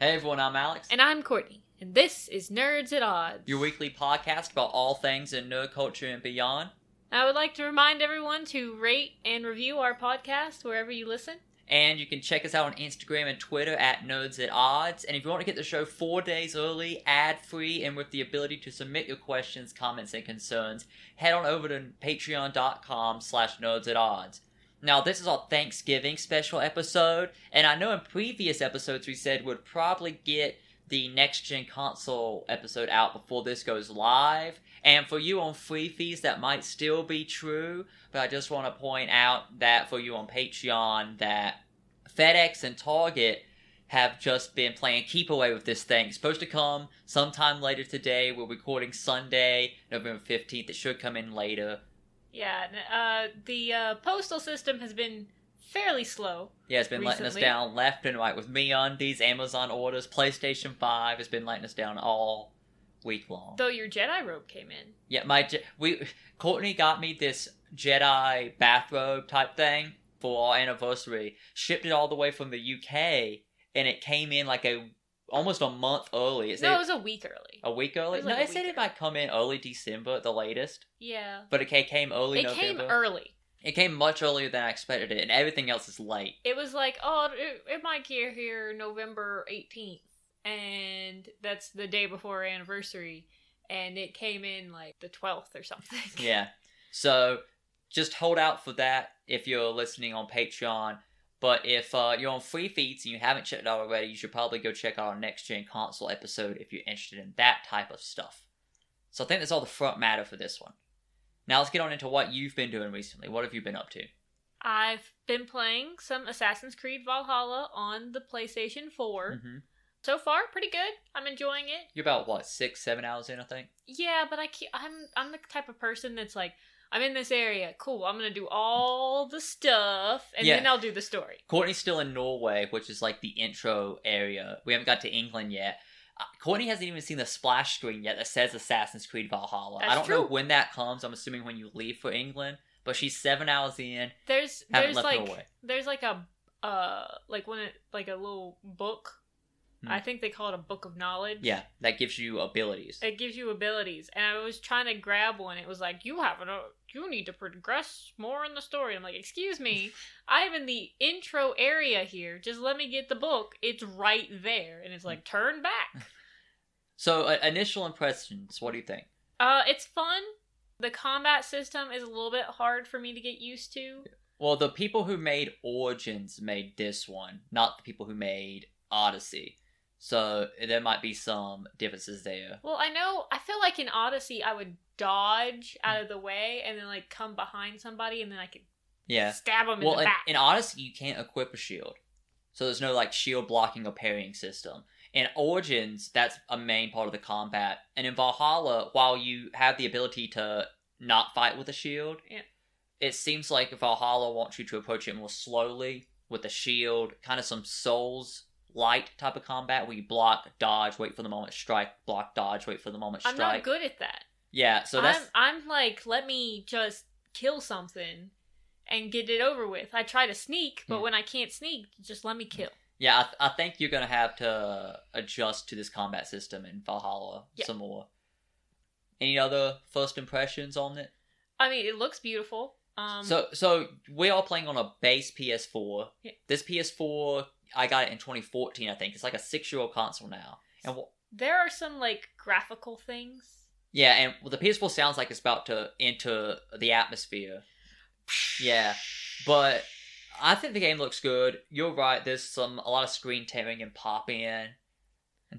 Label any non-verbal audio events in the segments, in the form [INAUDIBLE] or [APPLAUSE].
Hey everyone, I'm Alex. And I'm Courtney, and this is Nerds at Odds. your weekly podcast about all things in nerd culture and beyond. I would like to remind everyone to rate and review our podcast wherever you listen. And you can check us out on Instagram and Twitter at Nerds at Odds. And if you want to get the show four days early, ad free, and with the ability to submit your questions, comments, and concerns, head on over to patreon.com slash nerds at odds. Now, this is our Thanksgiving special episode, and I know in previous episodes we said we'd probably get the next gen console episode out before this goes live. And for you on free fees, that might still be true, but I just want to point out that for you on Patreon, that FedEx and Target have just been playing keep away with this thing. It's supposed to come sometime later today. We're recording Sunday, November 15th. It should come in later. Yeah, uh, the uh, postal system has been fairly slow. Yeah, it's been letting us down left and right with me undies, Amazon orders, PlayStation 5 has been letting us down all week long. Though your Jedi robe came in. Yeah, my Je- we Courtney got me this Jedi bathrobe type thing for our anniversary. Shipped it all the way from the UK, and it came in like a almost a month early. It said No, it was a week early. a week early. it was no, like it said week it might come in early December at the latest, Yeah. but it came early It November. came early. It came much earlier than I expected it, and everything else is late. It was like, oh, it, it might get here November 18th. And that's the day before our anniversary. And it came in like the 12th or something. Yeah. So just hold out for that if you're listening on Patreon. But if uh, you're on free feeds and you haven't checked it out already, you should probably go check out our next gen console episode if you're interested in that type of stuff. So I think that's all the front matter for this one. Now let's get on into what you've been doing recently. What have you been up to? I've been playing some Assassin's Creed Valhalla on the PlayStation 4. hmm So far, pretty good. I'm enjoying it. You're about what six, seven hours in, I think. Yeah, but I can't, I'm I'm the type of person that's like, I'm in this area. Cool. I'm gonna do all the stuff, and Yeah. then I'll do the story. Courtney's still in Norway, which is like the intro area. We haven't got to England yet. Uh, Courtney hasn't even seen the splash screen yet that says Assassin's Creed Valhalla. I don't know when that comes. I'm assuming when you leave for England. But she's seven hours in. There's there's left like Norway. there's like a uh like when it like a little book. Hmm. I think they call it a book of knowledge. Yeah, that gives you abilities. It gives you abilities, and I was trying to grab one. It was like you have an, you need to progress more in the story. I'm like, excuse me, [LAUGHS] I'm in the intro area here. Just let me get the book. It's right there, and it's like turn back. [LAUGHS] So, uh, initial impressions. What do you think? Uh, it's fun. The combat system is a little bit hard for me to get used to. Well, the people who made Origins made this one, not the people who made Odyssey. So there might be some differences there. Well, I know. I feel like in Odyssey, I would dodge out of the way and then like come behind somebody, and then I could Yeah. stab them in Well, the in, back. in Odyssey, you can't equip a shield, so there's no like shield blocking or parrying system. In Origins, that's a main part of the combat, and in Valhalla, while you have the ability to not fight with a shield, Yeah. it seems like Valhalla wants you to approach it more slowly with a shield, kind of some Souls light type of combat where you block, dodge, wait for the moment, strike, block, dodge, wait for the moment, strike. I'm not good at that. Yeah, so that's I'm I'm like, let me just kill something and get it over with. I try to sneak, but Hmm. when I can't sneak, just let me kill. Yeah, I, th- I think you're gonna have to adjust to this combat system in Valhalla Yeah. some more. Any other first impressions on it? I mean, it looks beautiful. Um, so, so we're playing on a base PS4. Yeah. This PS4, I got it in 2014, I think. It's like a six-year-old console now, and there are some like graphical things. yeah, and well, the PS4 sounds like it's about to enter the atmosphere. Yeah, but I think the game looks good. You're right. There's some a lot of screen tearing and popping and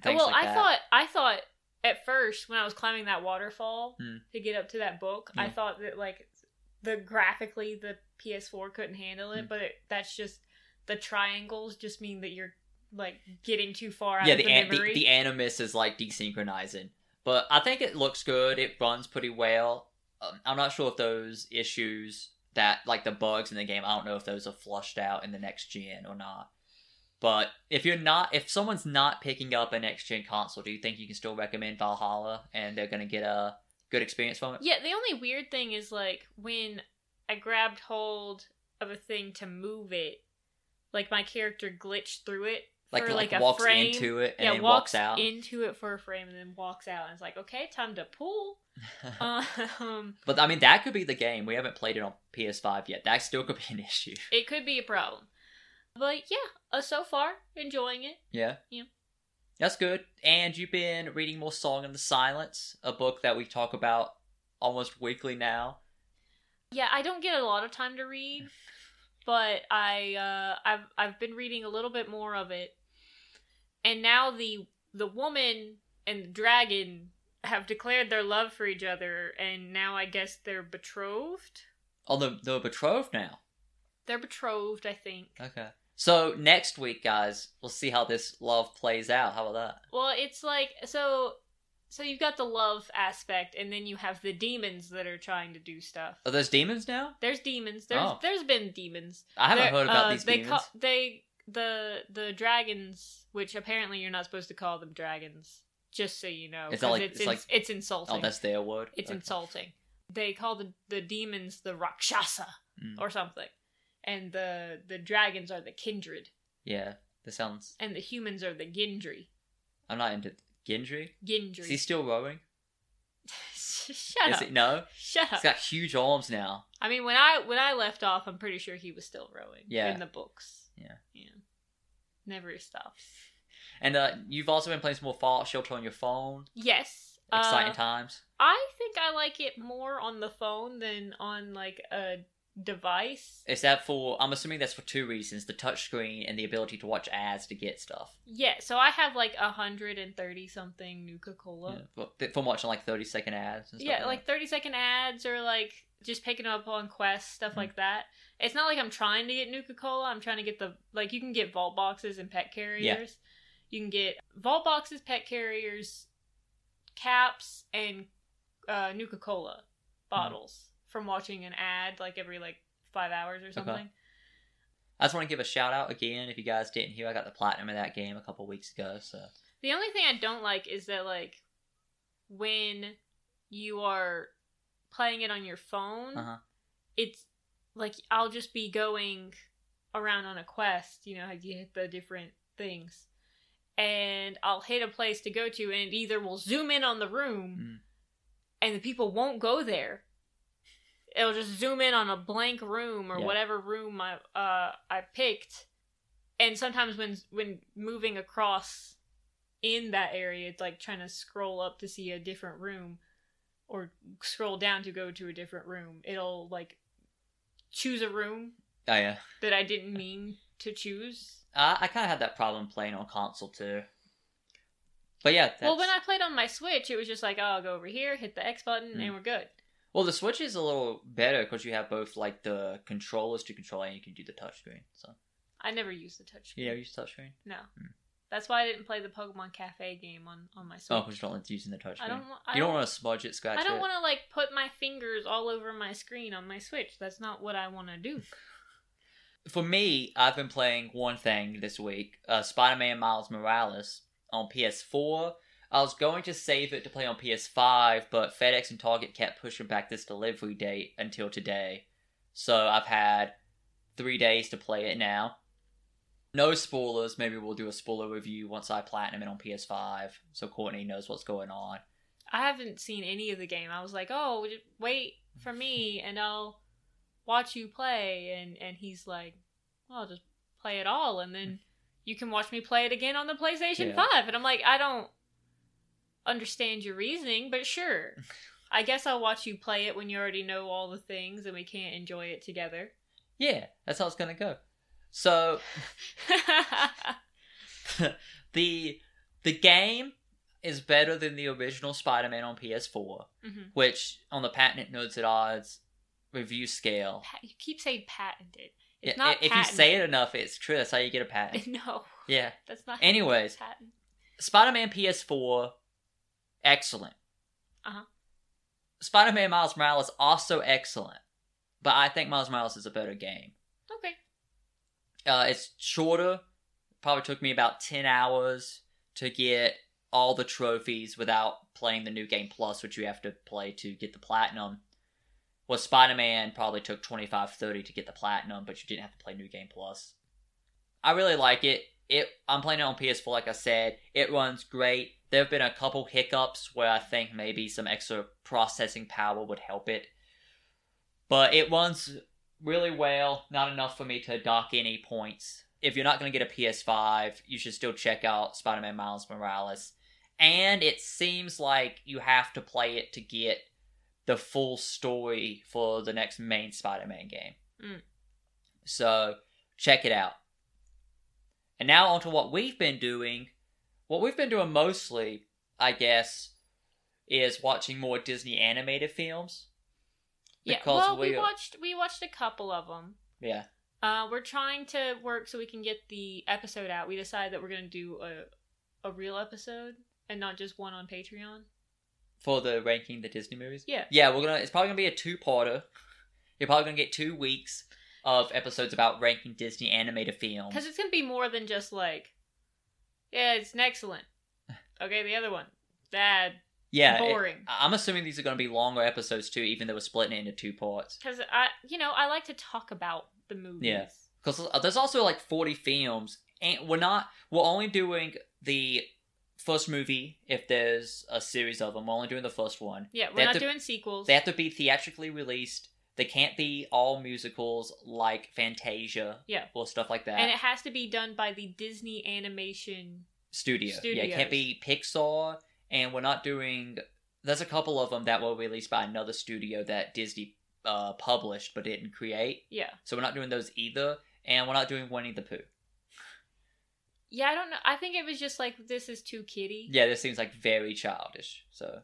things well, like I that. thought I thought at first when I was climbing that waterfall Hmm. to get up to that book, I Hmm. thought that like the graphically the PS4 couldn't handle it, Hmm. but it, that's just the triangles just mean that you're like getting too far out yeah, of the, the, an- the the animus is like desynchronizing, but I think it looks good. It runs pretty well. Um, I'm not sure if those issues that like the bugs in the game. I don't know if those are flushed out in the next gen or not. But if you're not, if someone's not picking up a next gen console, do you think you can still recommend Valhalla and they're gonna get a good experience from it? Yeah, the only weird thing is like when I grabbed hold of a thing to move it, like my character glitched through it Like, for like, like, a walks frame. into it and yeah, then walks walks out. into it for a frame and then walks out and it's like, okay, time to pull. [LAUGHS] um, but I mean, that could be the game. We haven't played it on PS5 yet. That still could be an [LAUGHS] issue. it could be a problem. But yeah, uh, so far enjoying it. Yeah. Yeah. That's good. And you've been reading more Song in the Silence, a book that we talk about almost weekly now. Yeah, I don't get a lot of time to read, [LAUGHS] but I uh, I've I've been reading a little bit more of it, and now the the woman and the dragon have declared their love for each other, and now I guess they're betrothed. Oh, they're, they're betrothed now. They're betrothed, I think. Okay. So next week, guys, we'll see how this love plays out. How about that? Well, it's like so. So you've got the love aspect, and then you have the demons that are trying to do stuff. Are those demons now? There's demons. There's Oh. there's been demons. I haven't They're- heard about uh, these they demons. Call, they the the dragons, which apparently you're not supposed to call them dragons. Just so you know, It's like- it's it's like- it's insulting. oh, that's their word. it's Okay. insulting. They call the the demons the rakshasa Mm. or something, and the the dragons are the kindred, Yeah, that sounds. and the humans are the gindri. I'm not into Gendry. Gindri. Is he still rowing? [LAUGHS] Shut Is up. it no? Shut He's up. got huge arms now. I mean, when I when I left off, I'm pretty sure he was still rowing. Yeah. In the books. Yeah. Yeah. Never stops. And uh, you've also been playing some more Fallout Shelter on your phone. Yes. Exciting uh, times. I think I like it more on the phone than on like a device. Is that for? I'm assuming that's for two reasons: the touchscreen and the ability to watch ads to get stuff. Yeah, so I have like a hundred and thirty something Nuka Cola. Yeah, from watching like 30 second ads and stuff. Yeah, like like thirty second ads or like just picking up on quests, stuff Mhm. like that. It's not like I'm trying to get Nuka Cola. I'm trying to get the like you can get vault boxes and pet carriers. Yeah. You can get vault boxes, pet carriers, caps, and uh, Nuka Cola bottles from watching an ad like every like five hours or something. I just want to give a shout out again. If you guys didn't hear, I got the platinum of that game a couple weeks ago. So The only thing I don't like is that like when you are playing it on your phone, Uh-huh. it's like I'll just be going around on a quest, you know, you hit the different things. And I'll hit a place to go to and it either will zoom in on the room Mm. and the people won't go there. It'll just zoom in on a blank room or Yeah. whatever room I uh I picked. And sometimes when when moving across in that area, it's like trying to scroll up to see a different room or scroll down to go to a different room. It'll like choose a room oh yeah, that I didn't mean to choose. I, I kind of had that problem playing on console too. But yeah, that's, Well, when I played on my Switch, it was just like, oh, I'll go over here, hit the X button, Mm. and we're good. Well the Switch is a little better because you have both like the controllers to control and you can do the touchscreen. So I never used the touchscreen. yeah, you use touchscreen. No. Mm. That's why I didn't play the Pokemon Cafe game on, on my Switch. Oh, because you don't like using the touchscreen. I don't. I you don't, don't. want to smudge it, scratch I don't want to like put my fingers all over my screen on my Switch. That's not what I want to do. [LAUGHS] For me, I've been playing one thing this week: uh, Spider-Man Miles Morales on PS4. I was going to save it to play on PS5, but FedEx and Target kept pushing back this delivery date until today. So I've had three days to play it now. No spoilers. Maybe we'll do a spoiler review once I platinum it on PS5, so Courtney knows what's going on. I haven't seen any of the game. I was like, oh, wait for me, and I'll watch you play. And and he's like, well, I'll just play it all, and then you can watch me play it again on the PlayStation Yeah. Five. And I'm like, I don't understand your reasoning, but sure. [LAUGHS] I guess I'll watch you play it when you already know all the things, and we can't enjoy it together. Yeah, that's how it's gonna go. So [LAUGHS] [LAUGHS] the the game is better than the original Spider-Man on PS4, Mhm. which on the patented Nerds at Odds review scale. Pa- you keep saying patented. Yeah, It's not if you say it enough, it's true. That's how you get a patent. No, yeah. that's not. Anyways. patent. Spider-Man PS4, excellent. Uh-huh. Spider-Man Miles Morales also excellent, but I think Miles Morales is a better game. Okay. Uh, it's shorter. Probably took me about ten hours to get all the trophies without playing the new game plus, which you have to play to get the platinum. Well, Spider Man probably took 25, 30 to get the platinum, but you didn't have to play new game plus. I really like it. it. I'm playing it on PS4, like I said. It runs great. There have been a couple hiccups where I think maybe some extra processing power would help it, but it runs really well. Not enough for me to dock any points. If you're not going to get a PS5, you should still check out Spider-Man Miles Morales. And it seems like you have to play it to get the full story for the next main Spider-Man game. Mm. So check it out. And now on to what we've been doing. What we've been doing mostly, I guess, is watching more Disney animated films. Yeah, well, we we- watched we watched a couple of them. Yeah. Uh, we're trying to work so we can get the episode out. We decided that we're gonna do a a real episode and not just one on Patreon. For the ranking the Disney movies. Yeah. Yeah, we're gonna. It's probably gonna be a two-parter. You're probably gonna get two weeks of episodes about ranking Disney animated films. Because it's gonna be more than just like, yeah, it's an excellent. Okay, the other one, bad, Yeah, it- boring. I'm assuming these are gonna be longer episodes too, even though we're splitting it into two parts. Because I, you know, I like to talk about the movies. Yeah. Because uh, there's also like 40 films, and we're not. We're only doing the first movie if there's a series of them. We're only doing the first one. Yeah, we're not to- doing sequels. They have to be theatrically released. They can't be all musicals like Fantasia. Yeah. Or stuff like that. and it has to be done by the Disney Animation. Studio. Yeah, it can't be Pixar, and we're not doing. There's a couple of them that were released by another studio that Disney uh, published but didn't create. Yeah. So we're not doing those either, and we're not doing Winnie the Pooh. Yeah, I don't know. I think it was just like this is too kiddie. Yeah, this seems like very childish. So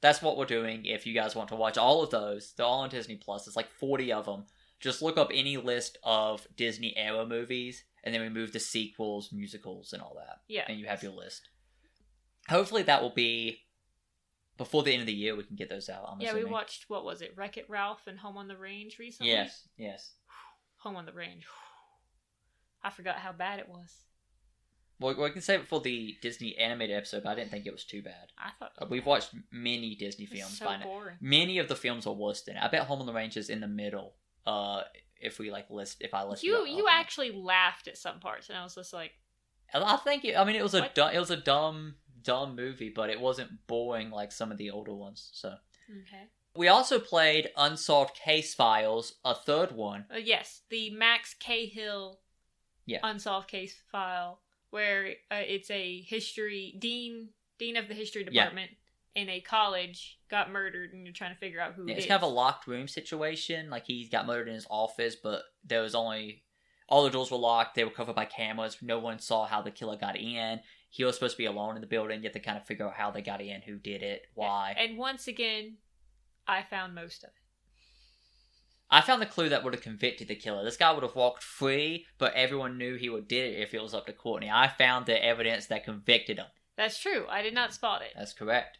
that's what we're doing. If you guys want to watch all of those, they're all on Disney Plus. It's like 40 of them. Just look up any list of Disney era movies, and then we move the sequels, musicals, and all that. Yeah. And you have your list. Hopefully, that will be before the end of the year. We can get those out. I'm Yeah, we watched what was it, Wreck It Ralph and Home on the Range recently. Yes, yes. Home on the Range. [SIGHS] I forgot how bad it was. Well, we can save it for the Disney animated episode, but I didn't think it was too bad. I thought Uh, We've watched many Disney films so by now. many of the films are worse than it. I bet Home on the Range is in the middle. Uh, if we like list, if I list, You you up. actually laughed at some parts, and I was just like, I think it, I mean it was a What? du- it was a dumb dumb movie, but it wasn't boring like some of the older ones. So okay. we also played Unsolved Case Files, a third one. Uh, yes, the Max Cahill Yeah. unsolved case file, where uh, it's a history dean dean of the history Yeah. department in a college got murdered, and you're trying to figure out who Yeah, it it's is. kind of a locked room situation. Like he got murdered in his office, but there was only all the doors were locked. They were covered by cameras. No one saw how the killer got in. He was supposed to be alone in the building. You have to kind of figure out how they got in, who did it, why. And once again, I found most of it. I found the clue that would have convicted the killer. This guy would have walked free, but everyone knew he would did it if it was up to Courtney. I found the evidence that convicted him. That's true. I did not spot it. That's correct.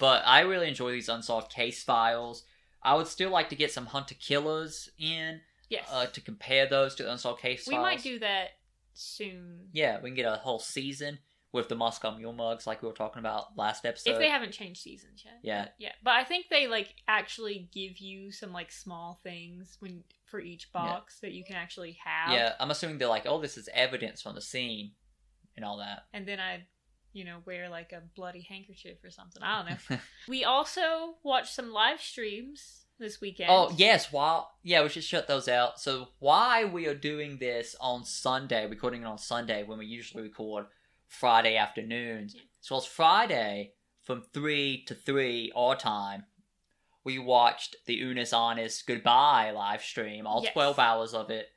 But I really enjoy these unsolved case files. I would still like to get some Hunt A Killers in Yes. uh, to compare those to unsolved case we files. We might do that soon. Yeah, we can get a whole season with the Moscow Mule mugs, like we were talking about last episode. if they haven't changed seasons yet. Yeah. Yeah. But I think they like actually give you some like small things when for each box that you can actually have. yeah, I'm assuming they're like, oh, this is evidence from the scene and all that. And then I you know, wear like a bloody handkerchief or something. I don't know. [LAUGHS] we also watched some live streams this weekend. Oh yes, while yeah, we should shut those out. So why we are doing this on Sunday, recording it on Sunday when we usually record Friday afternoons. Yeah. So it's Friday from three to three our time. We watched the Unus Annus Goodbye live stream, all Yes. twelve hours of it.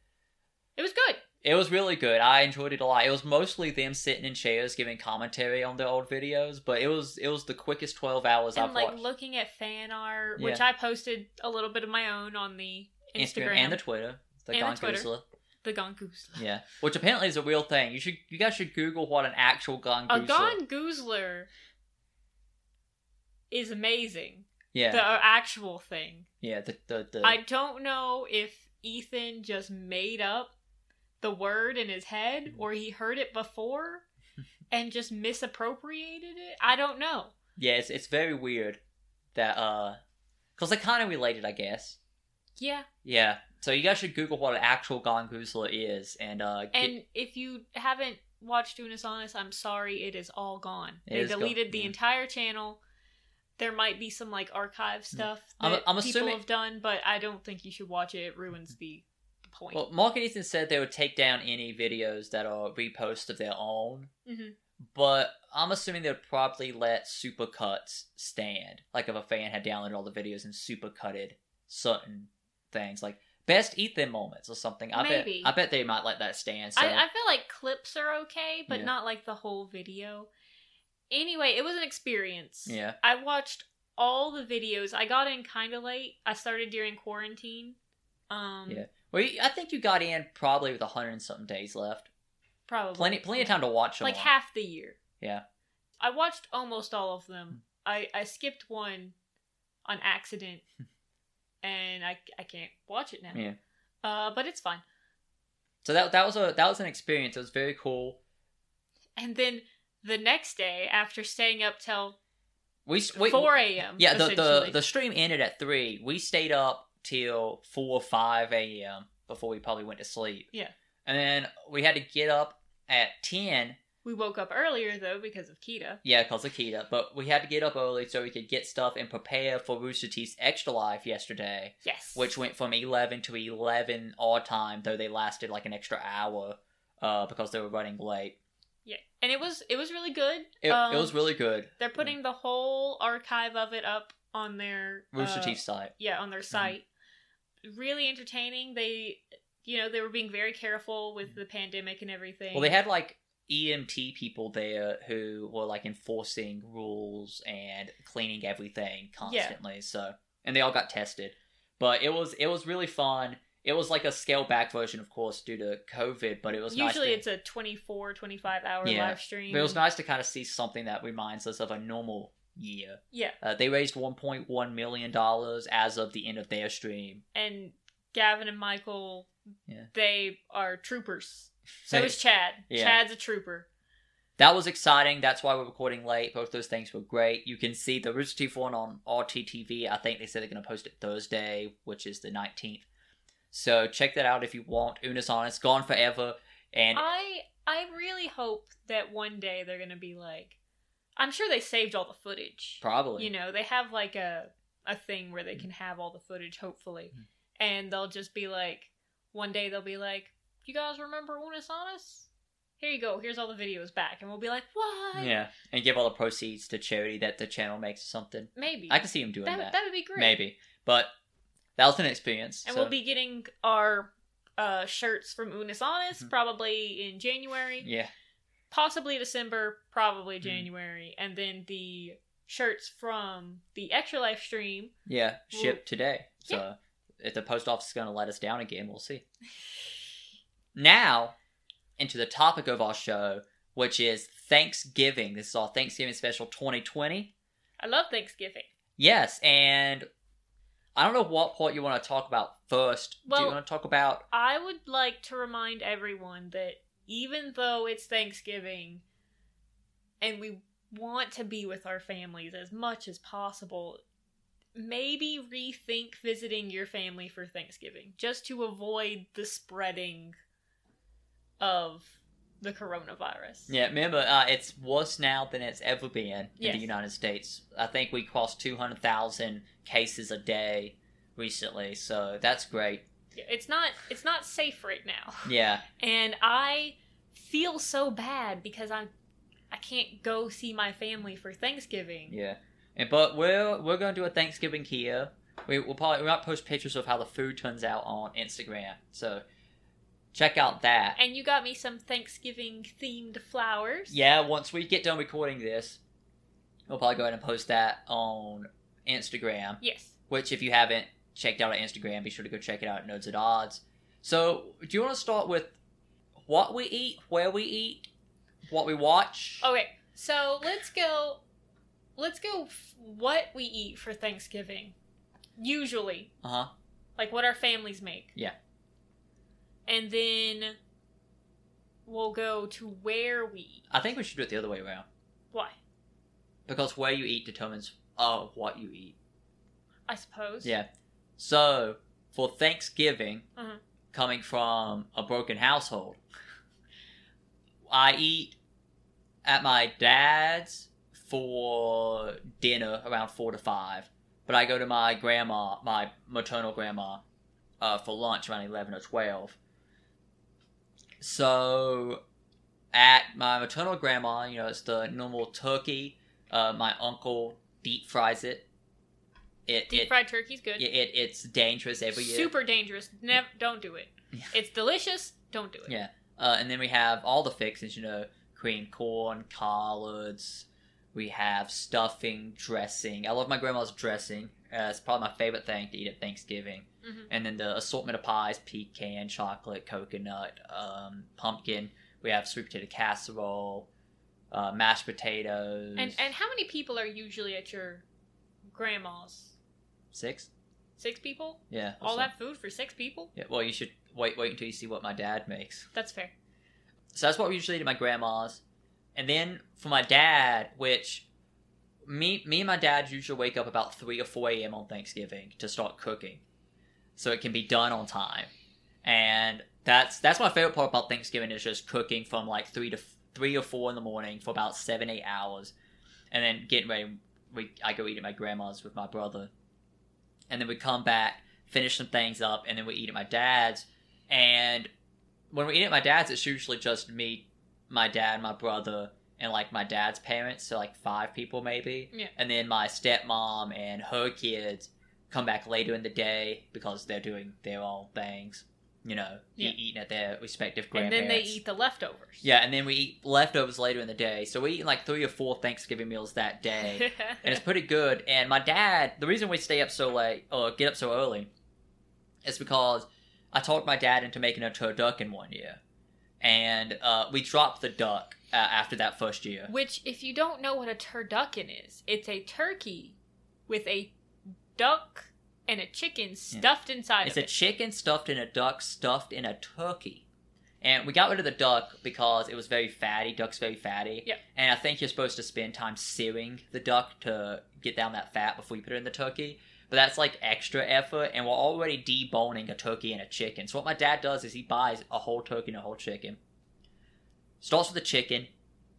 It was good. It was really good. I enjoyed it a lot. It was mostly them sitting in chairs giving commentary on their old videos, but it was it was the quickest twelve hours and I've like watched. looking at fan art, which I posted a little bit of my own on the Instagram, and the Twitter, the And the Twitter. The Gongoozler. Yeah, which apparently is a real thing. You should, you guys should Google what an actual gun A Gongoozler is amazing. Yeah, The actual thing. yeah. The the, the I don't know if Ethan just made up the word in his head or he heard it before [LAUGHS] and just misappropriated it. I don't know. yeah. It's it's very weird that uh, because they're kind of related, I guess. Yeah. Yeah. So you guys should Google what an actual Gongoozler is, and uh, get, And if you haven't watched Unus Annus, I'm sorry, it is all gone. It they gone, deleted the yeah. entire channel. There might be some like archive stuff I'm- that I'm people assuming- have done, but I don't think you should watch it. It ruins the, point. well, Mark and Ethan said they would take down any videos that are reposts of their own, Mhm. but I'm assuming they'd probably let supercuts stand. Like if a fan had downloaded all the videos and supercutted certain things, like best eat them moments or something. I Maybe. bet I bet they might let that stand. So I, I feel like clips are okay, but Yeah. not like the whole video. Anyway, it was an experience. yeah, I watched all the videos. I got in kind of late. I started during quarantine. Um, Yeah. well, I think you got in probably with a hundred and something days left. probably Plenty, plenty of time to watch them. like all. half the year. Yeah. I watched almost all of Hmm. them. I I skipped one on accident, [LAUGHS] and I I can't watch it now. Yeah. Uh, but it's fine. So that that was a that was an experience. It was very cool. And then the next day, after staying up till We, we four a.m. yeah the, the the stream ended at three. We stayed up till four or five a.m. before we probably went to sleep. Yeah. and then we had to get up at ten. We woke up earlier though because of Kita. Yeah, because of Kita, but we had to get up early so we could get stuff and prepare for Rooster Teeth's Extra Life yesterday, Yes. which went from eleven to eleven our time, though they lasted like an extra hour, uh, because they were running late. yeah, and it was it was really good. It, Um, it was really good. They're putting the whole archive of it up on their Rooster uh, Teeth's site. yeah on their Mm-hmm. site really entertaining they you know they were being very careful with the pandemic and everything. Well, they had like EMT people there who were like enforcing rules and cleaning everything constantly. Yeah. So, and they all got tested. But it was it was really fun. It was like a scaled back version, of course, due to COVID. But it was usually nice it's a 24 25 hour Yeah, live stream to, it was nice to kind of see something that reminds us of a normal year. yeah Uh, they raised 1.1 million dollars as of the end of their stream. and gavin and michael Yeah. they are troopers so They- is chad Yeah. chad's a trooper That was exciting. That's why we're recording late. Both those things were great. You can see the Rooster Teeth one on RTTV. I think they said they're going to post it Thursday, which is the 19th. So check that out if you want. Unus Annus, gone forever. And i i really hope that one day they're gonna be like i'm sure they saved all the footage probably. you know they have like a a thing where they can have all the footage hopefully Mhm. and they'll just be like one day they'll be like you guys remember Unus Annus? here you go here's all the videos back and we'll be like what yeah. And give all the proceeds to charity that the channel makes or something. maybe I can see him doing that, that. that would be great Maybe. But that was an experience. and so- we'll be getting our uh, shirts from Unus Annus Mhm. probably in January Yeah. possibly December probably Mhm. January and then the shirts from the extra life stream Yeah. Well, Shipped today. So if the post office is going to let us down again, we'll see. [LAUGHS] now, into the topic of our show, which is Thanksgiving. This is our Thanksgiving special 2020. I love Thanksgiving Yes, and I don't know what part you want to talk about first. Do you want to talk about? I would like to remind everyone that even though it's Thanksgiving and we want to be with our families as much as possible, maybe rethink visiting your family for Thanksgiving just to avoid the spreading of the coronavirus. Yeah, remember, uh, it's worse now than it's ever been in Yes. the United States. I think we crossed 200,000 cases a day recently, so that's great. It's not it's not safe right now. [LAUGHS] Yeah, And I feel so bad because I'm I can't go see my family for Thanksgiving. yeah. And but we're we're gonna do a Thanksgiving here. We'll probably we might post pictures of how the food turns out on Instagram. So check out that. And you got me some Thanksgiving themed flowers. Yeah, once we get done recording this, we'll probably go ahead and post that on Instagram. Yes. Which, if you haven't checked out our Instagram, be sure to go check it out at Nerds at Odds. So, do you want to start with what we eat, where we eat, what we watch? Okay. So let's go. Let's go. f- What we eat for Thanksgiving, usually, Uh huh. like what our families make. Yeah. And then we'll go to where we eat. I think we should do it the other way around Why? because where you eat determines oh what you eat. I suppose. Yeah. So, for Thanksgiving, Uh-huh. coming from a broken household, I eat at my dad's for dinner around four to five, but I go to my grandma, my maternal grandma, uh, for lunch around eleven or twelve. So, at my maternal grandma, you know, it's the normal turkey. Uh, my uncle deep fries it. It Deep it, fried turkey's good. it, it it's dangerous every year. Super dangerous. Never. Don't do it. Yeah. It's delicious. Don't do it. Yeah. Uh, and then we have all the fixings, you know, cream corn, collards. We have stuffing, dressing. I love my grandma's dressing. Uh, it's probably my favorite thing to eat at Thanksgiving. Mhm. And then the assortment of pies: pecan, chocolate, coconut, um, pumpkin. We have sweet potato casserole, uh, mashed potatoes. And and how many people are usually at your grandma's? six. Six people? Yeah. All that food for six people? Yeah. Well, you should wait. Wait until you see what my dad makes. That's fair. So that's what we usually eat at my grandma's. And then for my dad, which me me and my dad usually wake up about three or four a.m. on Thanksgiving to start cooking, so it can be done on time. And that's that's my favorite part about Thanksgiving is just cooking from like three to three or four in the morning for about seven eight hours, and then getting ready. We I go eat at my grandma's with my brother, and then we come back, finish some things up, and then we eat at my dad's. And when we eat at my dad's, it's usually just me, my dad, my brother, and like my dad's parents, so like five people maybe. Yeah. And then my stepmom and her kids come back later in the day because they're doing their own things, you know, Yeah. eating at their respective grandparents. And then they eat the leftovers. Yeah, and then we eat leftovers later in the day. So we eat like three or four Thanksgiving meals that day [LAUGHS] and it's pretty good. And my dad, the reason we stay up so late or get up so early, is because I talked my dad into making a turducken one year, and uh, we dropped the duck uh, after that first year. Which, if you don't know what a turducken is, it's a turkey with a duck and a chicken stuffed inside It's a it. chicken stuffed in a duck stuffed in a turkey. And we got rid of the duck because it was very fatty. Duck's very fatty. Yep. And I think you're supposed to spend time searing the duck to get down that fat before you put it in the turkey. But that's like extra effort, and we're already deboning a turkey and a chicken. So what my dad does is he buys a whole turkey and a whole chicken. Starts with the chicken,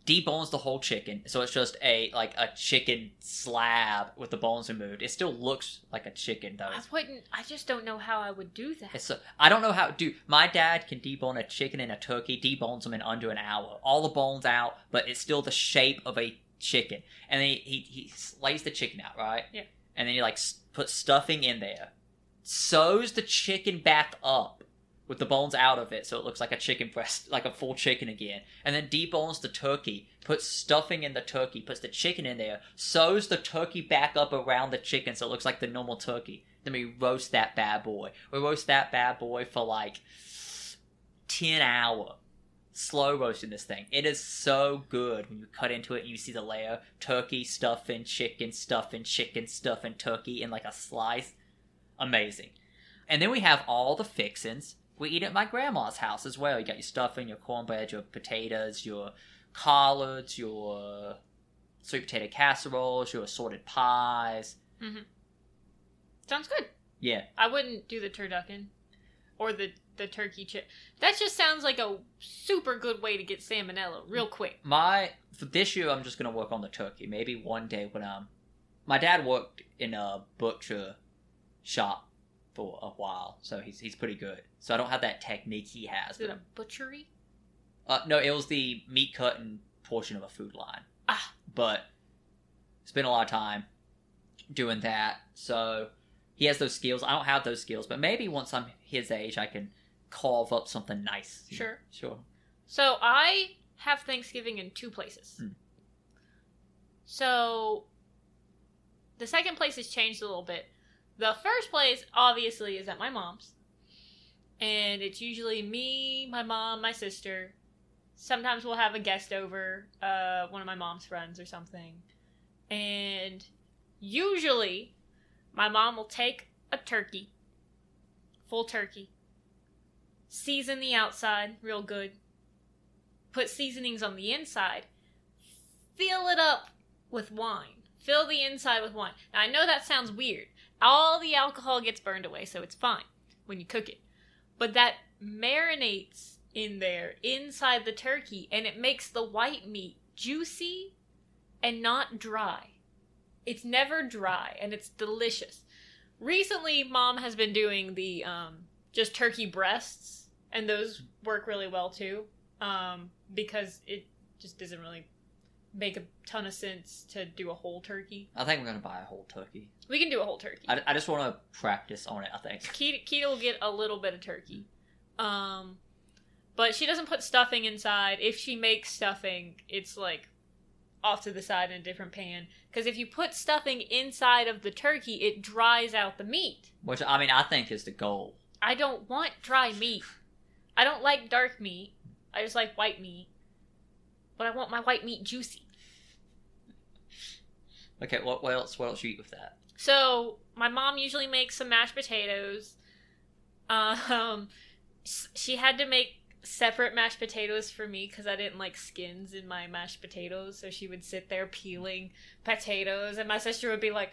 debones the whole chicken, so it's just a like a chicken slab with the bones removed. It still looks like a chicken though. I wouldn't. I just don't know how I would do that. It's so, I don't know how. Dude, my dad can debone a chicken and a turkey, debones them in under an hour. All the bones out, but it's still the shape of a chicken. And then he he, he slays the chicken out, right? Yeah. And then he like puts stuffing in there, sews the chicken back up with the bones out of it, so it looks like a chicken breast, [LAUGHS] like a full chicken again. And then debones the turkey, puts stuffing in the turkey, puts the chicken in there, sews the turkey back up around the chicken, so it looks like the normal turkey. Then we roast that bad boy. We roast that bad boy for like 10 hour. Slow roasting this thing. It is so good when you cut into it and you see the layer. Turkey, stuffing, chicken, stuffing, chicken, stuffing, turkey in like a slice. Amazing. And then we have all the fixins. We eat at my grandma's house as well. You got your stuffing, your cornbread, your potatoes, your collards, your sweet potato casseroles, your assorted pies. Mm-hmm. Sounds good. Yeah, I wouldn't do the turducken or the the turkey chip. That just sounds like a super good way to get salmonella real quick. my for this year I'm just gonna work on the turkey. Maybe one day when I'm my dad worked in a butcher shop for a while, so he's he's pretty good. So I don't have that technique he has. Is it but- a butchery? uh, no, it was the meat cutting portion of a food line. Ah. But spent a lot of time doing that, so he has those skills. I don't have those skills, but maybe once I'm his age, I can carve up something nice. Sure. sure. So I have Thanksgiving in two places. Hmm. So the second place has changed a little bit. The first place, obviously, is at my mom's. And it's usually me, my mom, my sister. Sometimes we'll have a guest over, uh, one of my mom's friends or something. And usually, my mom will take a turkey, full turkey, season the outside real good, put seasonings on the inside, fill it up with wine. Fill the inside with wine. Now, I know that sounds weird. All the alcohol gets burned away, so it's fine. when you cook it. But that marinates in there inside the turkey and it makes the white meat juicy and not dry. It's never dry and it's delicious. Recently, mom has been doing the um, just turkey breasts, and those work really well too um, because it just doesn't really make a ton of sense to do a whole turkey. I think we're gonna buy a whole turkey. We can do a whole turkey. I, I just want to practice on it. I think. Keita, Keita will get a little bit of turkey. Um, but she doesn't put stuffing inside. If she makes stuffing, it's like off to the side in a different pan. Because if you put stuffing inside of the turkey, it dries out the meat. Which I mean, I think is the goal. I don't want dry meat. I don't like dark meat. I just like white meat. But I want my white meat juicy. Okay, what, what else? What else you eat with that? So my mom usually makes some mashed potatoes. Um, she had to make separate mashed potatoes for me because I didn't like skins in my mashed potatoes. So she would sit there peeling potatoes, and my sister would be like,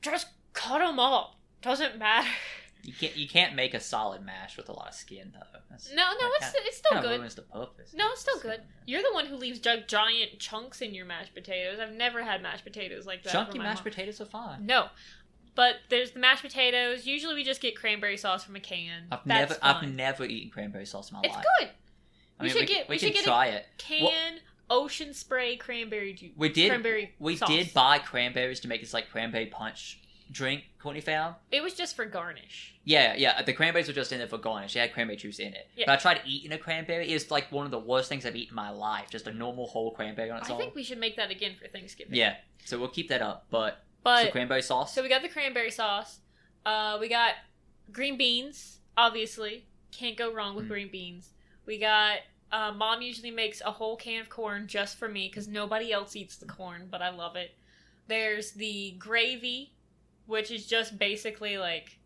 "Just cut them up. Doesn't matter." [LAUGHS] You can't you can't make a solid mash with a lot of skin though. That's, No, no, it's kinda- it's still good. ruins the purpose. No, it's still good. You're the one who leaves giant chunks in your mashed potatoes. I've never had mashed potatoes like that. Chunky mashed mom. potatoes are fine. No. But there's the mashed potatoes. Usually we just get cranberry sauce from a can. I've That's never fine. I've never eaten cranberry sauce in my It's life. It's good. I We mean, should we, get- we, we should get try it. Can ocean spray cranberry juice. We did Cranberry we sauce. did buy cranberries to make this like cranberry punch drink. Courtney found. It was just for garnish. Yeah, yeah. The cranberries were just in it for garnish. It had cranberry juice in it. Yeah. But I tried eating a cranberry. It's like one of the worst things I've eaten in my life. Just a normal whole cranberry on its I own. think we should make that again for Thanksgiving. Yeah. So we'll keep that up. But, But so cranberry sauce. so we got the cranberry sauce. Uh, we got green beans. Obviously, can't go wrong with Mm. green beans. We got. Uh, Mom usually makes a whole can of corn just for me because nobody else eats the corn, but I love it. There's the gravy, which is just basically like.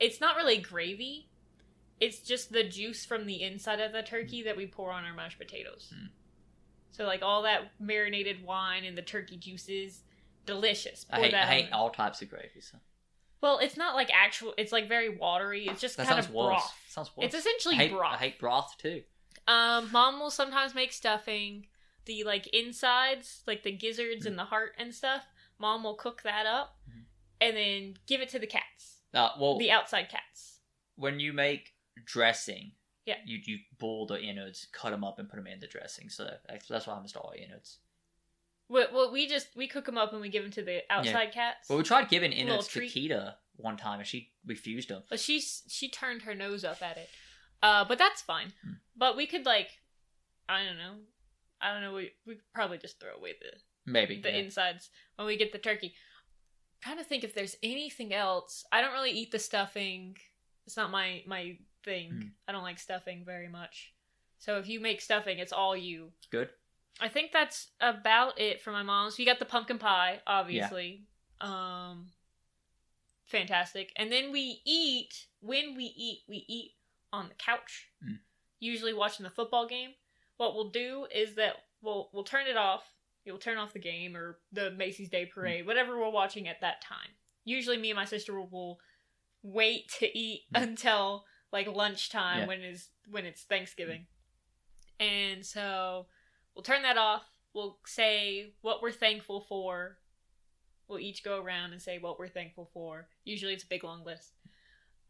It's not really gravy. It's just the juice from the inside of the turkey that we pour on our mashed potatoes. Mm. So like all that marinated wine and the turkey juices, delicious. I Pour hate, I hate all types of gravy. So. Well, it's not like actual. It's like very watery. It's just That kind of worse. broth. Sounds worse. It's essentially I hate, broth. I hate broth too. Um, mom will sometimes make stuffing, the like insides, like the gizzards Mm. and the heart and stuff. Mom will cook that up, Mhm. and then give it to the cats, Uh, well, the outside cats. when you make dressing, Yeah. you you boil the innards, cut them up, and put them in the dressing. So that's, that's why I'm just all innards. Well, well, we just we cook them up and we give them to the outside cats. Well, we tried giving innards to. Kita one time, and she refused them. But she she turned her nose up at it. Uh, but that's fine. Hmm. But we could like, I don't know, I don't know. We we could probably just throw away the Maybe. the yeah. insides when we get the turkey. trying to think if there's anything else. I don't really eat the stuffing. It's not my my thing. Mm. I don't like stuffing very much. So if you make stuffing, it's all you. Good. I think that's about it for my mom's. We got the pumpkin pie, obviously. Um fantastic. And then we eat when we eat, we eat on the couch. Mm. Usually watching the football game. What we'll do is that we'll we'll turn it off. You'll turn off the game or the Macy's Day Parade, whatever we're watching at that time. Usually me and my sister will, will wait to eat until like lunchtime Yeah. when is when it's Thanksgiving. And so we'll turn that off. We'll say what we're thankful for. We'll each go around and say what we're thankful for. Usually it's a big long list.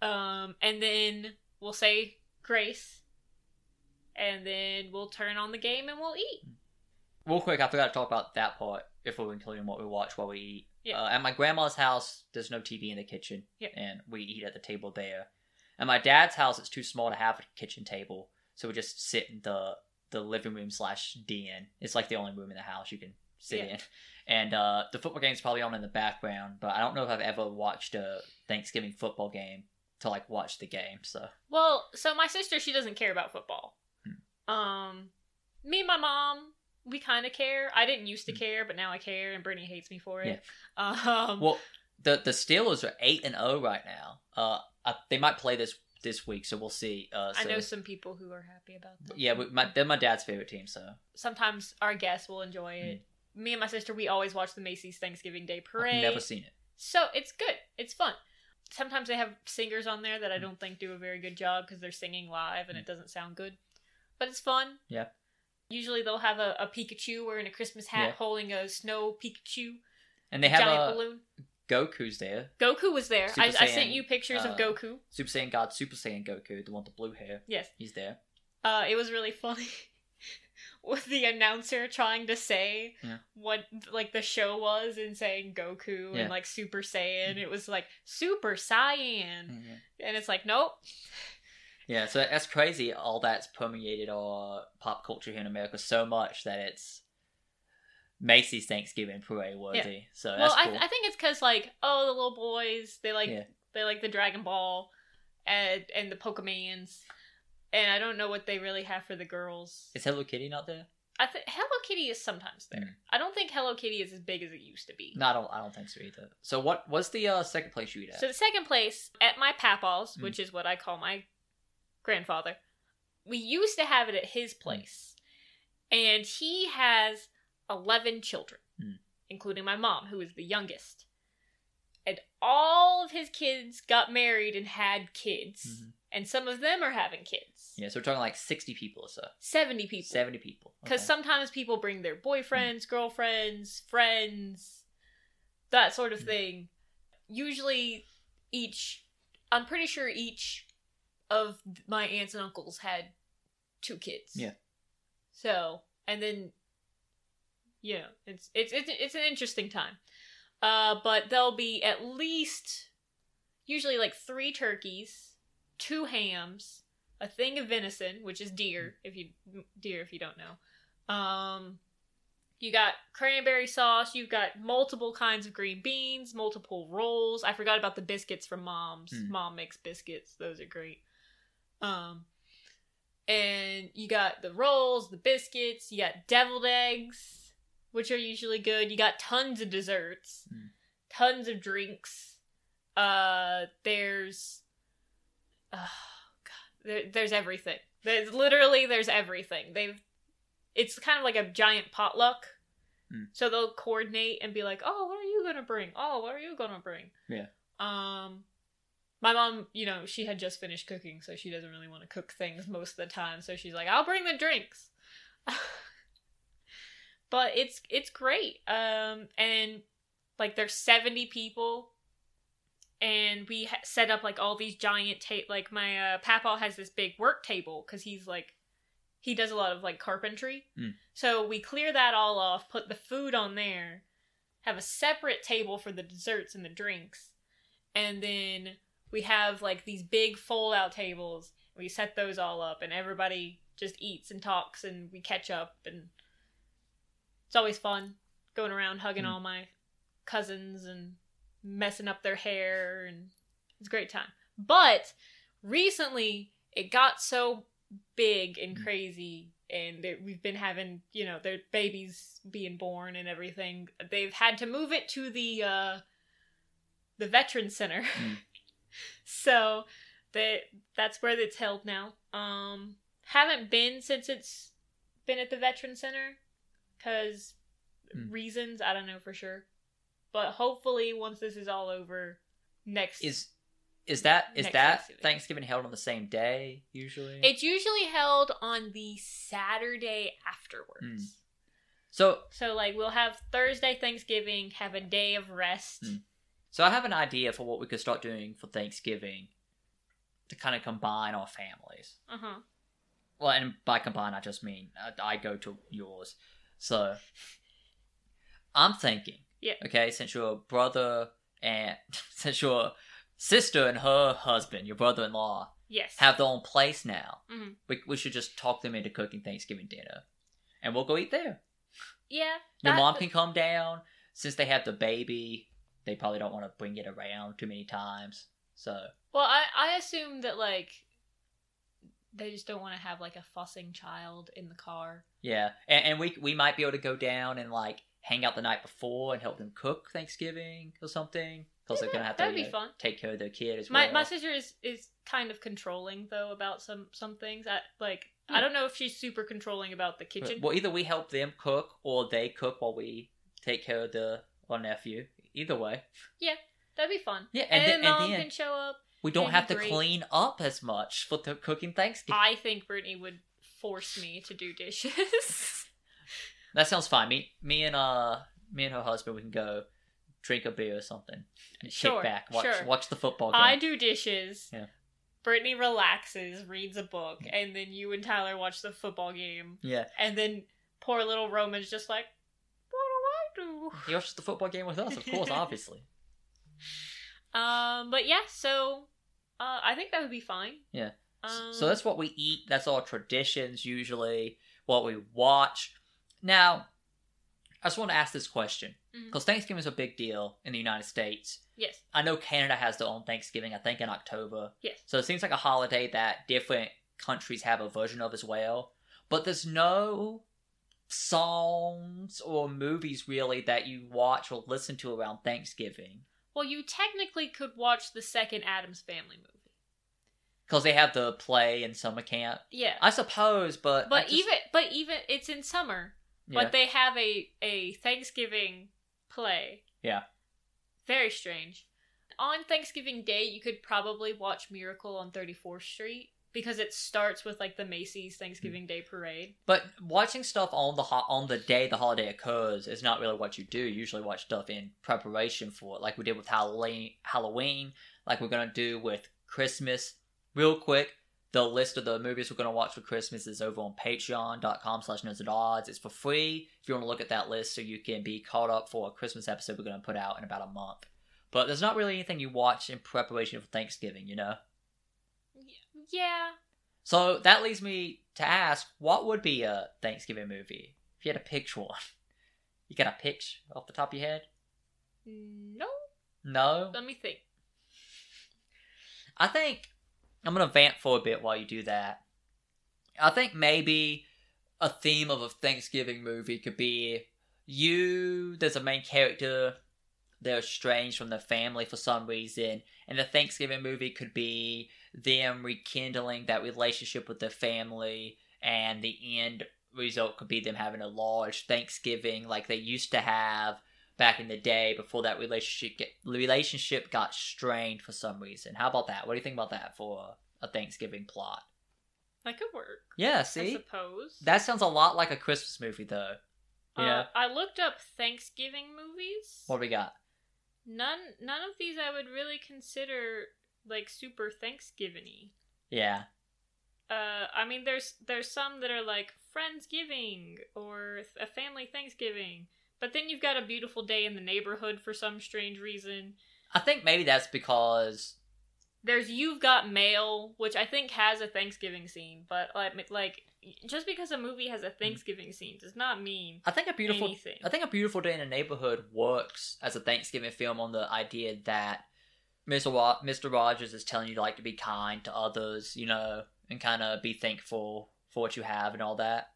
Um, and then we'll say grace. And then we'll turn on the game and we'll eat. Real quick, I forgot to talk about that part if we're including what we watch while we eat. Yeah. Uh, at my grandma's house, there's no TV in the kitchen, Yeah. and we eat at the table there. At my dad's house, it's too small to have a kitchen table, so we just sit in the the living room slash den. It's like the only room in the house you can sit Yeah. in. And uh, the football game's probably on in the background, but I don't know if I've ever watched a Thanksgiving football game to like watch the game. So Well, so my sister, she doesn't care about football. Hmm. Um, me and my mom, we kind of care. I didn't used to Hmm. care, but now I care, and Brittany hates me for it. Um, Well, the the Steelers are eight and zero right now. Uh, I, they might play this this week, so we'll see. Uh, I know some people who are happy about that. Yeah, we, my, they're my dad's favorite team. So Sometimes our guests will enjoy it. Me and my sister, we always watch the Macy's Thanksgiving Day I've Parade. never seen it. So it's good. It's fun. sometimes they have singers on there that I don't think do a very good job because they're singing live and it doesn't sound good. But it's fun. Yeah. Usually they'll have a, a Pikachu wearing a Christmas hat Yeah. holding a snow Pikachu And they have giant a balloon. Goku's there. Goku was there. Super I, I sent Saiyan, you pictures uh, of Goku. Super Saiyan God, Super Saiyan Goku, the one with the blue hair. Yes. He's there. Uh, it was really funny [LAUGHS] with the announcer trying to say Yeah. what like the show was and saying Goku Yeah. and like Super Saiyan. It was like Super Saiyan, and it's like nope. Yeah, so that's crazy. All that's permeated our pop culture here in America so much that it's Macy's Thanksgiving parade worthy. So well, that's I, cool. I think it's because like oh the little boys they like Yeah. they like the Dragon Ball and and the Pokemans, and I don't know what they really have for the girls. Is Hello Kitty not there? I think Hello Kitty is sometimes there. Mm. I don't think Hello Kitty is as big as it used to be. No, I don't. I don't think so either. So what? was the uh, second place you eat at? So the second place at my papaw's, Mm. which is what I call my grandfather, we used to have it at his place, and he has eleven children, Mm. including my mom, who is the youngest. And all of his kids got married and had kids, Mhm. and some of them are having kids. Yeah, so we're talking like sixty people or so. Seventy people. Seventy people. Because Okay. sometimes people bring their boyfriends, girlfriends, friends, that sort of Mm. thing. Usually, each, I'm pretty sure each of my aunts and uncles had two kids. Yeah. So, and then, you know, it's it's it's, it's an interesting time. Uh, but there'll be at least, usually like three turkeys, two hams, a thing of venison, which is deer, if you deer if you don't know. Um, you got cranberry sauce. You've got multiple kinds of green beans, multiple rolls. I forgot about the biscuits from mom's. Mm. Mom makes biscuits; those are great. Um, and you got the rolls, the biscuits. You got deviled eggs, which are usually good. You got tons of desserts, Mm. tons of drinks. Uh, there's, oh god, there, there's everything. There's literally there's everything. They've, it's kind of like a giant potluck. Mm. So they'll coordinate and be like, "Oh, what are you gonna bring? Oh, what are you gonna bring?" Yeah. Um, my mom, you know, she had just finished cooking, so she doesn't really want to cook things [LAUGHS] most of the time. So she's like, "I'll bring the drinks." [LAUGHS] but it's it's great. Um, and like there's 70 people, and we ha- set up like all these giant tape. Like my uh, papa has this big work table because he's like he does a lot of like carpentry. Mm. So we clear that all off, put the food on there, have a separate table for the desserts and the drinks, and then we have like these big fold out tables. We set those all up, and everybody just eats and talks, and we catch up, and it's always fun going around hugging Mm. all my cousins and messing up their hair, and it's a great time. But recently, it got so big and Mm. crazy and it, we've been having you know their babies being born and everything they've had to move it to the uh the veteran center Mm. [LAUGHS] so that that's where it's held now um haven't been since it's been at the veteran center because Mm. reasons i don't know for sure but hopefully once this is all over next is is that is Next that Thanksgiving. Thanksgiving held on the same day usually? it's usually held on the saturday afterwards Mm. so So like we'll have Thursday Thanksgiving, have a day of rest. Mm. So I have an idea for what we could start doing for Thanksgiving to kind of combine our families. Uh huh. Well, and by combine, I just mean uh, I go to yours. So I'm thinking, Yeah. Okay, since your brother and [LAUGHS] since your sister and her husband, your brother-in-law, Yes. have their own place now, Mhm. we we should just talk them into cooking Thanksgiving dinner, and we'll go eat there. yeah. Your mom can come down since they have the baby. They probably don't want to bring it around too many times. So Well, I I assume that like they just don't want to have like a fussing child in the car. yeah, and, and we we might be able to go down and like hang out the night before and help them cook Thanksgiving or something because they're gonna have to be you know, fun. take care of their kid as My well. my sister is is kind of controlling though about some some things. I like I hmm. don't know if she's super controlling about the kitchen. Well, either we help them cook or they cook while we take care of the our nephew. Either way, Yeah, That'd be fun. Yeah, And, and, then then, mom and then can show up. we don't have to great. clean up as much for the cooking Thanksgiving. I think Brittany would force me to do dishes. [LAUGHS] That sounds fine. Me, me and uh, me and her husband, we can go drink a beer or something. And Sure, kick back, watch, sure. watch the football game. I do dishes. Yeah. Brittany relaxes, reads a book, and then you and Tyler watch the football game. Yeah, And then poor little Roman's just like, do he watches the football game with us, of course, [LAUGHS] obviously. Um, but yeah, so uh, I think that would be fine. Yeah. Um, so that's what we eat. That's our traditions usually. What we watch. Now, I just want to ask this question because Thanksgiving is a big deal in the United States. yes, I know Canada has their own Thanksgiving. I think in October. yes. So it seems like a holiday that different countries have a version of as well. But there's no songs or movies really that you watch or listen to around Thanksgiving Well, you technically could watch the second Addams Family movie. because they have the play in summer camp. Yeah, I suppose, but but just- even but even it's in summer. yeah. But they have a a Thanksgiving play. Yeah. Very strange. On Thanksgiving Day, you could probably watch Miracle on 34th Street because it starts with like the Macy's Thanksgiving Day parade. But watching stuff on the ho- on the day the holiday occurs is not really what you do. You usually watch stuff in preparation for it, like we did with Halloween. Halloween, like we're gonna do with Christmas. Real quick, the list of the movies we're gonna watch for Christmas is over on Patreon.com slash Nerds at Odds. It's for free if you want to look at that list, so you can be caught up for a Christmas episode we're gonna put out in about a month. But there's not really anything you watch in preparation for Thanksgiving, you know. Yeah. So that leads me to ask, what would be a Thanksgiving movie if you had to pick one? You got a pick off the top of your head? No. No. Let me think. I think I'm gonna vamp for a bit while you do that. I think maybe a theme of a Thanksgiving movie could be you. There's a main character. They're estranged from their family for some reason, and the Thanksgiving movie could be them rekindling that relationship with the family, and the end result could be them having a large Thanksgiving like they used to have back in the day before that relationship get, relationship got strained for some reason. How about that? What do you think about that for a, Thanksgiving plot? That could work. Yeah, see? I suppose. that sounds a lot like a Christmas movie, though. Yeah. Uh, I looked up Thanksgiving movies. What do we got? None none of these I would really consider like super Thanksgiving-y. Yeah, Uh, I mean, there's there's some that are like Friendsgiving or a family Thanksgiving, but then you've got a beautiful day in the neighborhood for some strange reason. I think maybe that's because There's You've Got Mail, which I think has a Thanksgiving scene, but like like just because a movie has a Thanksgiving scene does not mean I think a beautiful anything. I think a beautiful day in a neighborhood works as a Thanksgiving film on the idea that Mr. Wa- Mr. Rogers is telling you to like to be kind to others, you know, and kind of be thankful for what you have and all that.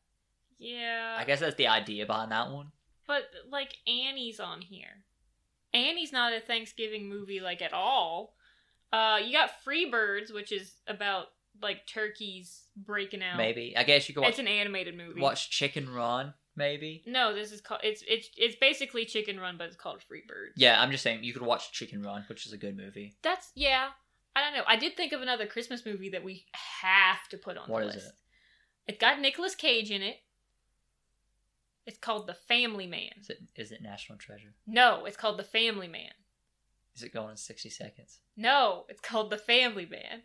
yeah, I guess that's the idea behind that one. but like Annie's on here. Annie's not a Thanksgiving movie like at all. Uh, you got Free Birds, which is about like turkeys breaking out. Maybe I guess you could watch, It's an animated movie. watch Chicken Run. Maybe. No, this is called it's it's it's basically Chicken Run, but it's called Freebirds. Yeah, I'm just saying you could watch Chicken Run, which is a good movie. That's yeah. I don't know. I did think of another Christmas movie that we have to put on What the is list. it? It's got Nicolas Cage in it. It's called The Family Man. Is it is it National Treasure? No, it's called The Family Man. Is it Gone in 60 Seconds? No, it's called The Family Man.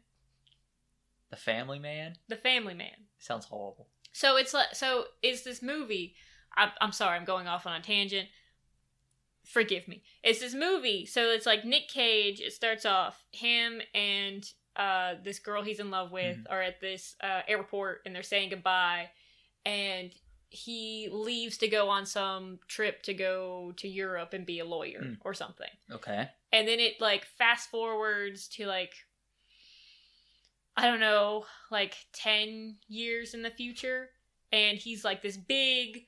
The Family Man? The Family Man. Sounds horrible. So it's like so is this movie. I'm, I'm sorry, I'm going off on a tangent. Forgive me. It's this movie. So it's like Nick Cage. It starts off him and uh, this girl he's in love with are at this uh, airport and they're saying goodbye, and he leaves to go on some trip to go to Europe and be a lawyer Mm. or something Okay. and then it like fast forwards to like I don't know, like 10 years in the future and he's like this big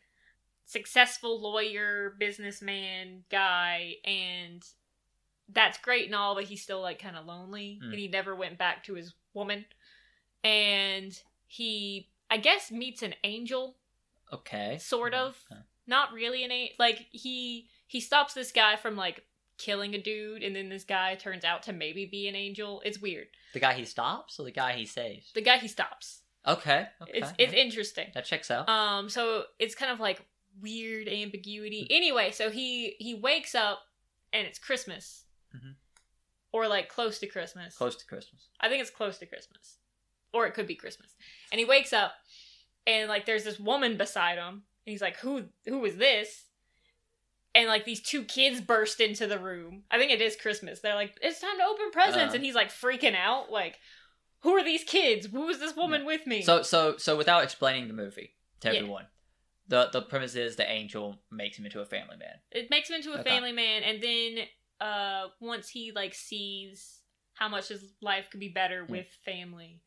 successful lawyer, businessman guy and that's great and all but he's still like kind of lonely Mm. and he never went back to his woman and he I guess meets an angel Okay. sort of Okay. not really an angel. like he he stops this guy from like killing a dude, and then this guy turns out to maybe be an angel. It's weird. The guy he stops or the guy he saves? The guy he stops. Okay. okay. It's it's interesting. that checks out. Um, so it's kind of like weird ambiguity. Anyway, so he he wakes up and it's Christmas, Mhm. or like close to Christmas. Close to Christmas. I think it's close to Christmas, or it could be Christmas. And he wakes up, and like there's this woman beside him, and he's like, "Who who is this?" And like these two kids burst into the room. I think it is Christmas. They're like, "It's time to open presents," Uh. and he's like freaking out, like, "Who are these kids? Who is this woman with me?" So so so without explaining the movie to Yeah. everyone, the the premise is the angel makes him into a family man. it makes him into a Okay. family man and then uh once he like sees how much his life could be better with family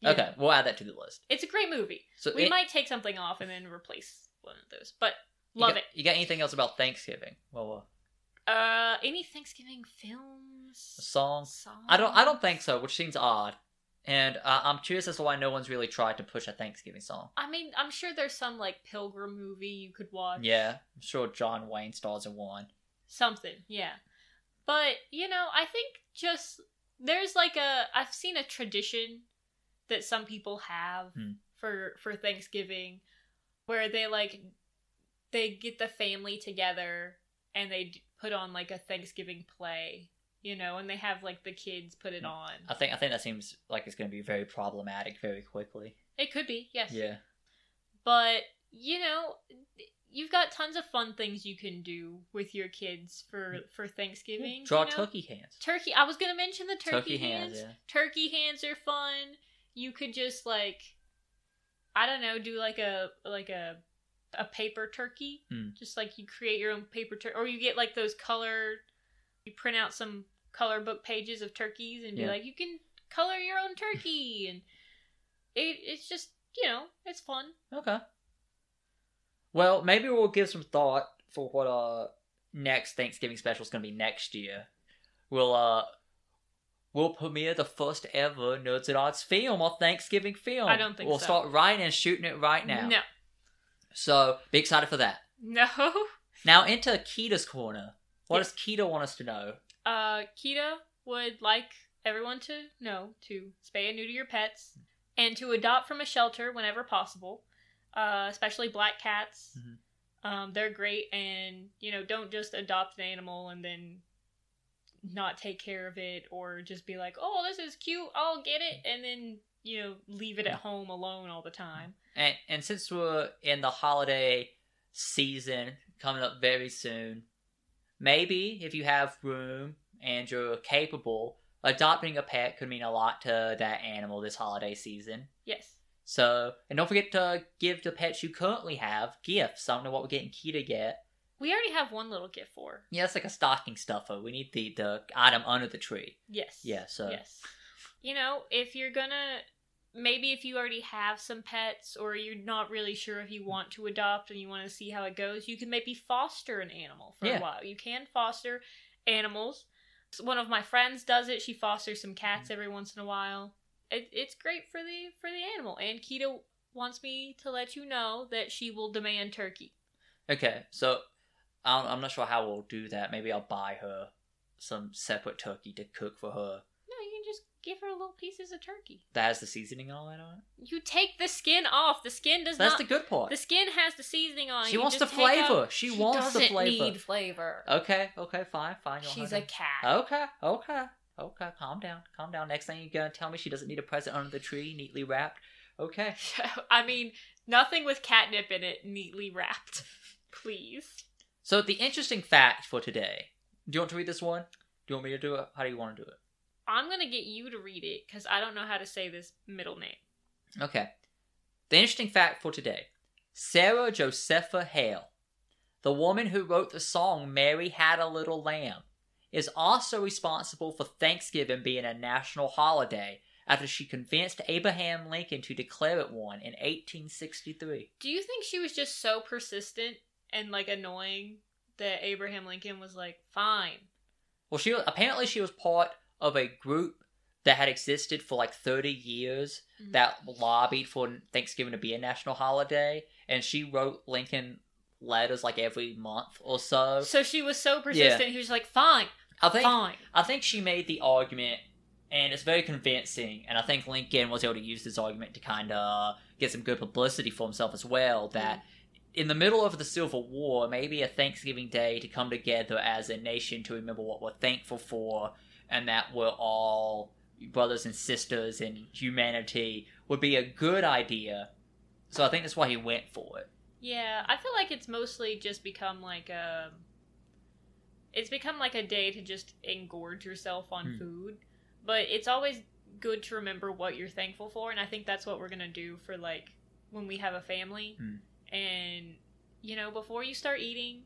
Yeah. Okay, we'll add that to the list. it's a great movie So we it- might take something off and then replace one of those but you love got, it You got anything else about Thanksgiving? Well, uh, uh any thanksgiving films a song? songs? I don't. I don't think so, which seems odd. And uh, I'm curious as to why no one's really tried to push a Thanksgiving song. i mean i'm sure there's some like pilgrim movie you could watch Yeah, I'm sure John Wayne stars in one. something yeah but you know i think just there's like a i've seen a tradition that some people have Hmm. for for thanksgiving where they like they get the family together and they put on like a thanksgiving play you know and they have like the kids put it Hmm. on I think. I think that seems like it's going to be very problematic very quickly. it could be yes Yeah. but you know you've got tons of fun things you can do with your kids for for thanksgiving Draw you know? turkey hands. turkey i was gonna mention the turkey, Turkey hands, hands, yeah. turkey hands are fun you could just like i don't know do like a like a a paper turkey Hmm. just like you create your own paper turkey or you get like those color you print out some color book pages of turkeys and be Yeah. like you can color your own turkey [LAUGHS] and it, it's just you know it's fun Okay. Well, maybe we'll give some thought for what our next Thanksgiving special is going to be next year. We'll uh we'll premiere the first ever Nerds at Odds film on Thanksgiving film. I don't think we'll so. start writing and shooting it right now. no So be excited for that. no [LAUGHS] Now into Kita's corner. What does Kita want us to know? Uh, Kita would like everyone to know to spay and neuter your pets and to adopt from a shelter whenever possible, uh, especially black cats. Mhm. Um, they're great, and you know, don't just adopt an animal and then not take care of it, or just be like, "Oh, this is cute, I'll get it," and then you know, leave it at home alone all the time. And and since we're in the holiday season coming up very soon, maybe if you have room and you're capable, adopting a pet could mean a lot to that animal this holiday season. Yes. So, and don't forget to give the pets you currently have gifts. I don't know what we're getting Kita get. We already have one little gift for. her. Yeah, it's like a stocking stuffer. We need the the item under the tree. Yes. Yeah, so- yes. You know, if you're gonna maybe if you already have some pets or you're not really sure if you want to adopt and you want to see how it goes, you can maybe foster an animal for Yeah. a while. You can foster animals. One of my friends does it. She fosters some cats mm-hmm. every once in a while. It, it's great for the for the animal. And Kita wants me to let you know that she will demand turkey. Okay, so I'm, I'm not sure how we'll do that. Maybe I'll buy her some separate turkey to cook for her. No, you can just give her little pieces of turkey. That has the seasoning and all that on it. You take the skin off. The skin does That's not the good part. The skin has the seasoning on it. She You wants the take out- flavor. She wants the doesn't flavor. need flavor. Okay, okay, fine, fine. She's a to- cat. Okay, okay, okay. Calm down, calm down. Next thing you're gonna tell me she doesn't need a present under the tree, neatly wrapped. Okay. [LAUGHS] I mean, nothing with catnip in it neatly wrapped. [LAUGHS] Please. So the interesting fact for today. Do you want to read this one? Do you want me to do it? How do you want to do it? I'm gonna get you to read it because I don't know how to say this middle name. Okay. The interesting fact for today Sarah Josepha Hale, the woman who wrote the song Mary Had a Little Lamb, is also responsible for Thanksgiving being a national holiday after she convinced Abraham Lincoln to declare it one in 1863. Do you think she was just so persistent and like annoying that Abraham Lincoln was like, fine? Well, she apparently she was part of a group that had existed for like 30 years mm-hmm. that lobbied for Thanksgiving to be a national holiday, and she wrote Lincoln letters like every month or so. So she was so persistent. He was like, "Fine, I think fine." I think she made the argument, and it's very convincing. And I think Lincoln was able to use this argument to kind of get some good publicity for himself as well. Mm-hmm. That in the middle of the Civil War, maybe a Thanksgiving Day to come together as a nation to remember what we're thankful for, and that we're all brothers and sisters and humanity would be a good idea. So I think that's why he went for it. Yeah, I feel like it's mostly just become like a. It's become like a day to just engorge yourself on Hmm. food, but it's always good to remember what you're thankful for, and I think that's what we're gonna do for like when we have a family. Hmm. And you know, before you start eating,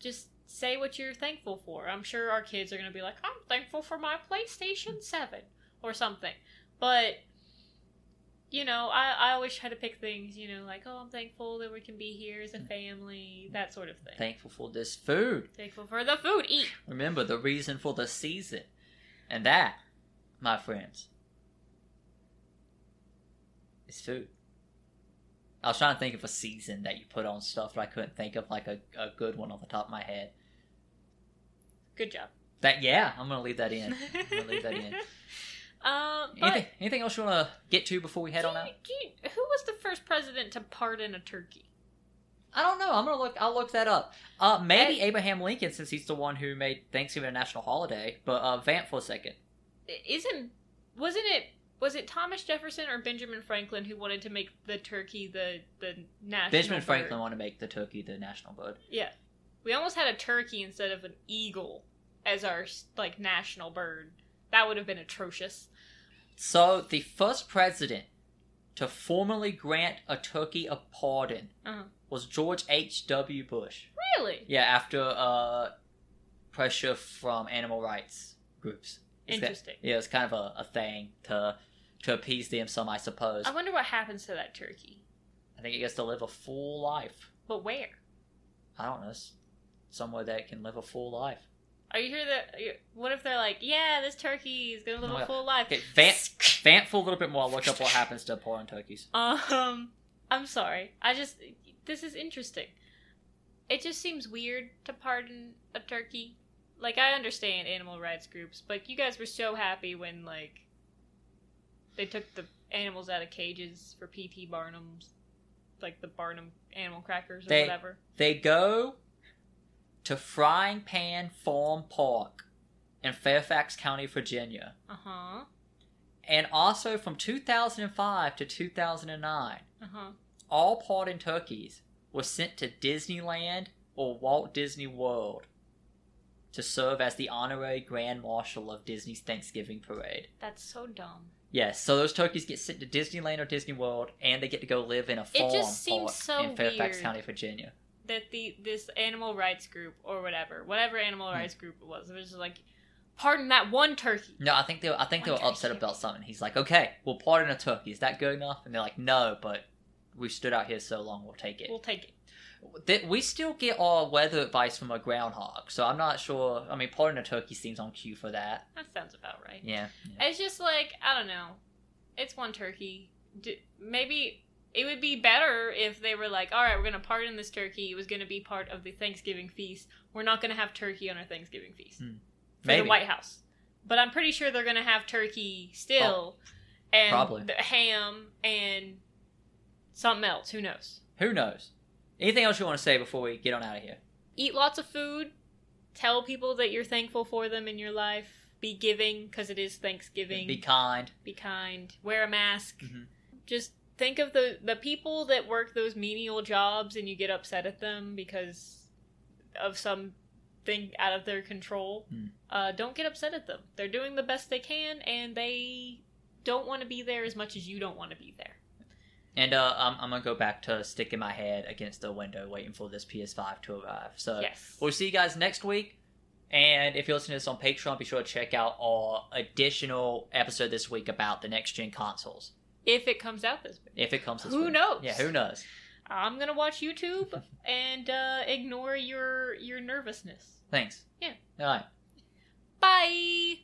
just say what you're thankful for. I'm sure our kids are gonna be like, "I'm thankful for my PlayStation Seven or something," but you know, I, I always try to pick things, you know, like, oh, I'm thankful that we can be here as a mm. family, that sort of thing. Thankful for this food. thankful for the food, eat. Remember the reason for the season. And that, my friends, is food. I was trying to think of a season that you put on stuff, but I couldn't think of like a, a good one off the top of my head. Good job. That yeah, I'm gonna leave that in. I'm gonna leave that in. Um, [LAUGHS] but Anything, anything else you want to get to before we head on out? you- who was the first president to pardon a turkey? I don't know. I'm gonna look. I'll look that up. Uh, maybe Abraham Lincoln, since he's the one who made Thanksgiving a national holiday. But uh, vamp for a second. Isn't wasn't it was it Thomas Jefferson or Benjamin Franklin who wanted to make the turkey the the national Benjamin bird? Franklin wanted to make the turkey the national bird. Yeah, we almost had a turkey instead of an eagle as our like national bird. That would have been atrocious. So the first president to formally grant a turkey a pardon Uh-huh. was George H. W. Bush. Really Yeah, after uh, pressure from animal rights groups. It's interesting. yeah, it's kind of a, a thing to to appease them. Some, I suppose. I wonder what happens to that turkey. I think it gets to live a full life. But where? I don't know, somewhere that can live a full life. Are you sure that? What if they're like, yeah, this turkey is gonna live a full life? Okay, [LAUGHS] vamp for a little bit more. I'll look up what happens to porn turkeys. Um, I'm sorry. I just this is interesting. It just seems weird to pardon a turkey. Like I understand animal rights groups, but you guys were so happy when like they took the animals out of cages for PT Barnum's, like the Barnum animal crackers or They- whatever. They go to Frying Pan Farm Park in Fairfax County, Virginia. Uh huh. And also from 2005 to 2009, Uh huh. all pardoned turkeys were sent to Disneyland or Walt Disney World to serve as the honorary Grand Marshal of Disney's Thanksgiving Parade. That's so dumb. Yes, so those turkeys get sent to Disneyland or Disney World, and they get to go live in a It farm just seems park so in Fairfax weird. County, Virginia. That the this animal rights group or whatever, whatever Hmm. animal rights group it was, it was just like, pardon that one turkey. No, I think they were, I think they were One upset about something. He's like, okay, we'll pardon a turkey. Is that good enough? And they're like, no, but we've stood out here so long, we'll take it. We'll take it. Th- we still get our weather advice from a groundhog, so I'm not sure. I mean, pardon a turkey seems on cue for that. That sounds about right. Yeah. yeah. It's just like I don't know. It's one turkey. D- maybe it would be better if they were like, all right, we're gonna pardon this turkey. It was gonna be part of the Thanksgiving feast. We're not gonna have turkey on our Thanksgiving feast Hmm. for the White House. But I'm pretty sure they're gonna have turkey still, and Probably. the ham and something else. Who knows? Who knows? Anything else you want to say before we get on out of here? eat lots of food. Tell people that you're thankful for them in your life. Be giving because it is Thanksgiving. Be kind. Be kind. Wear a mask. Mhm. Just think of the the people that work those menial jobs and you get upset at them because of some thing out of their control. Mm. Uh, don't get upset at them. They're doing the best they can and they don't want to be there as much as you don't want to be there. And uh, I'm, I'm gonna go back to sticking my head against the window, waiting for this PS5 to arrive. So yes. we'll see you guys next week. And if you're listening to this on Patreon, be sure to check out our additional episode this week about the next gen consoles. If it comes out this week. If it comes this Who week. knows? Yeah, who knows? I'm gonna watch YouTube [LAUGHS] and uh, ignore your your nervousness. Thanks. Yeah. All right. Bye.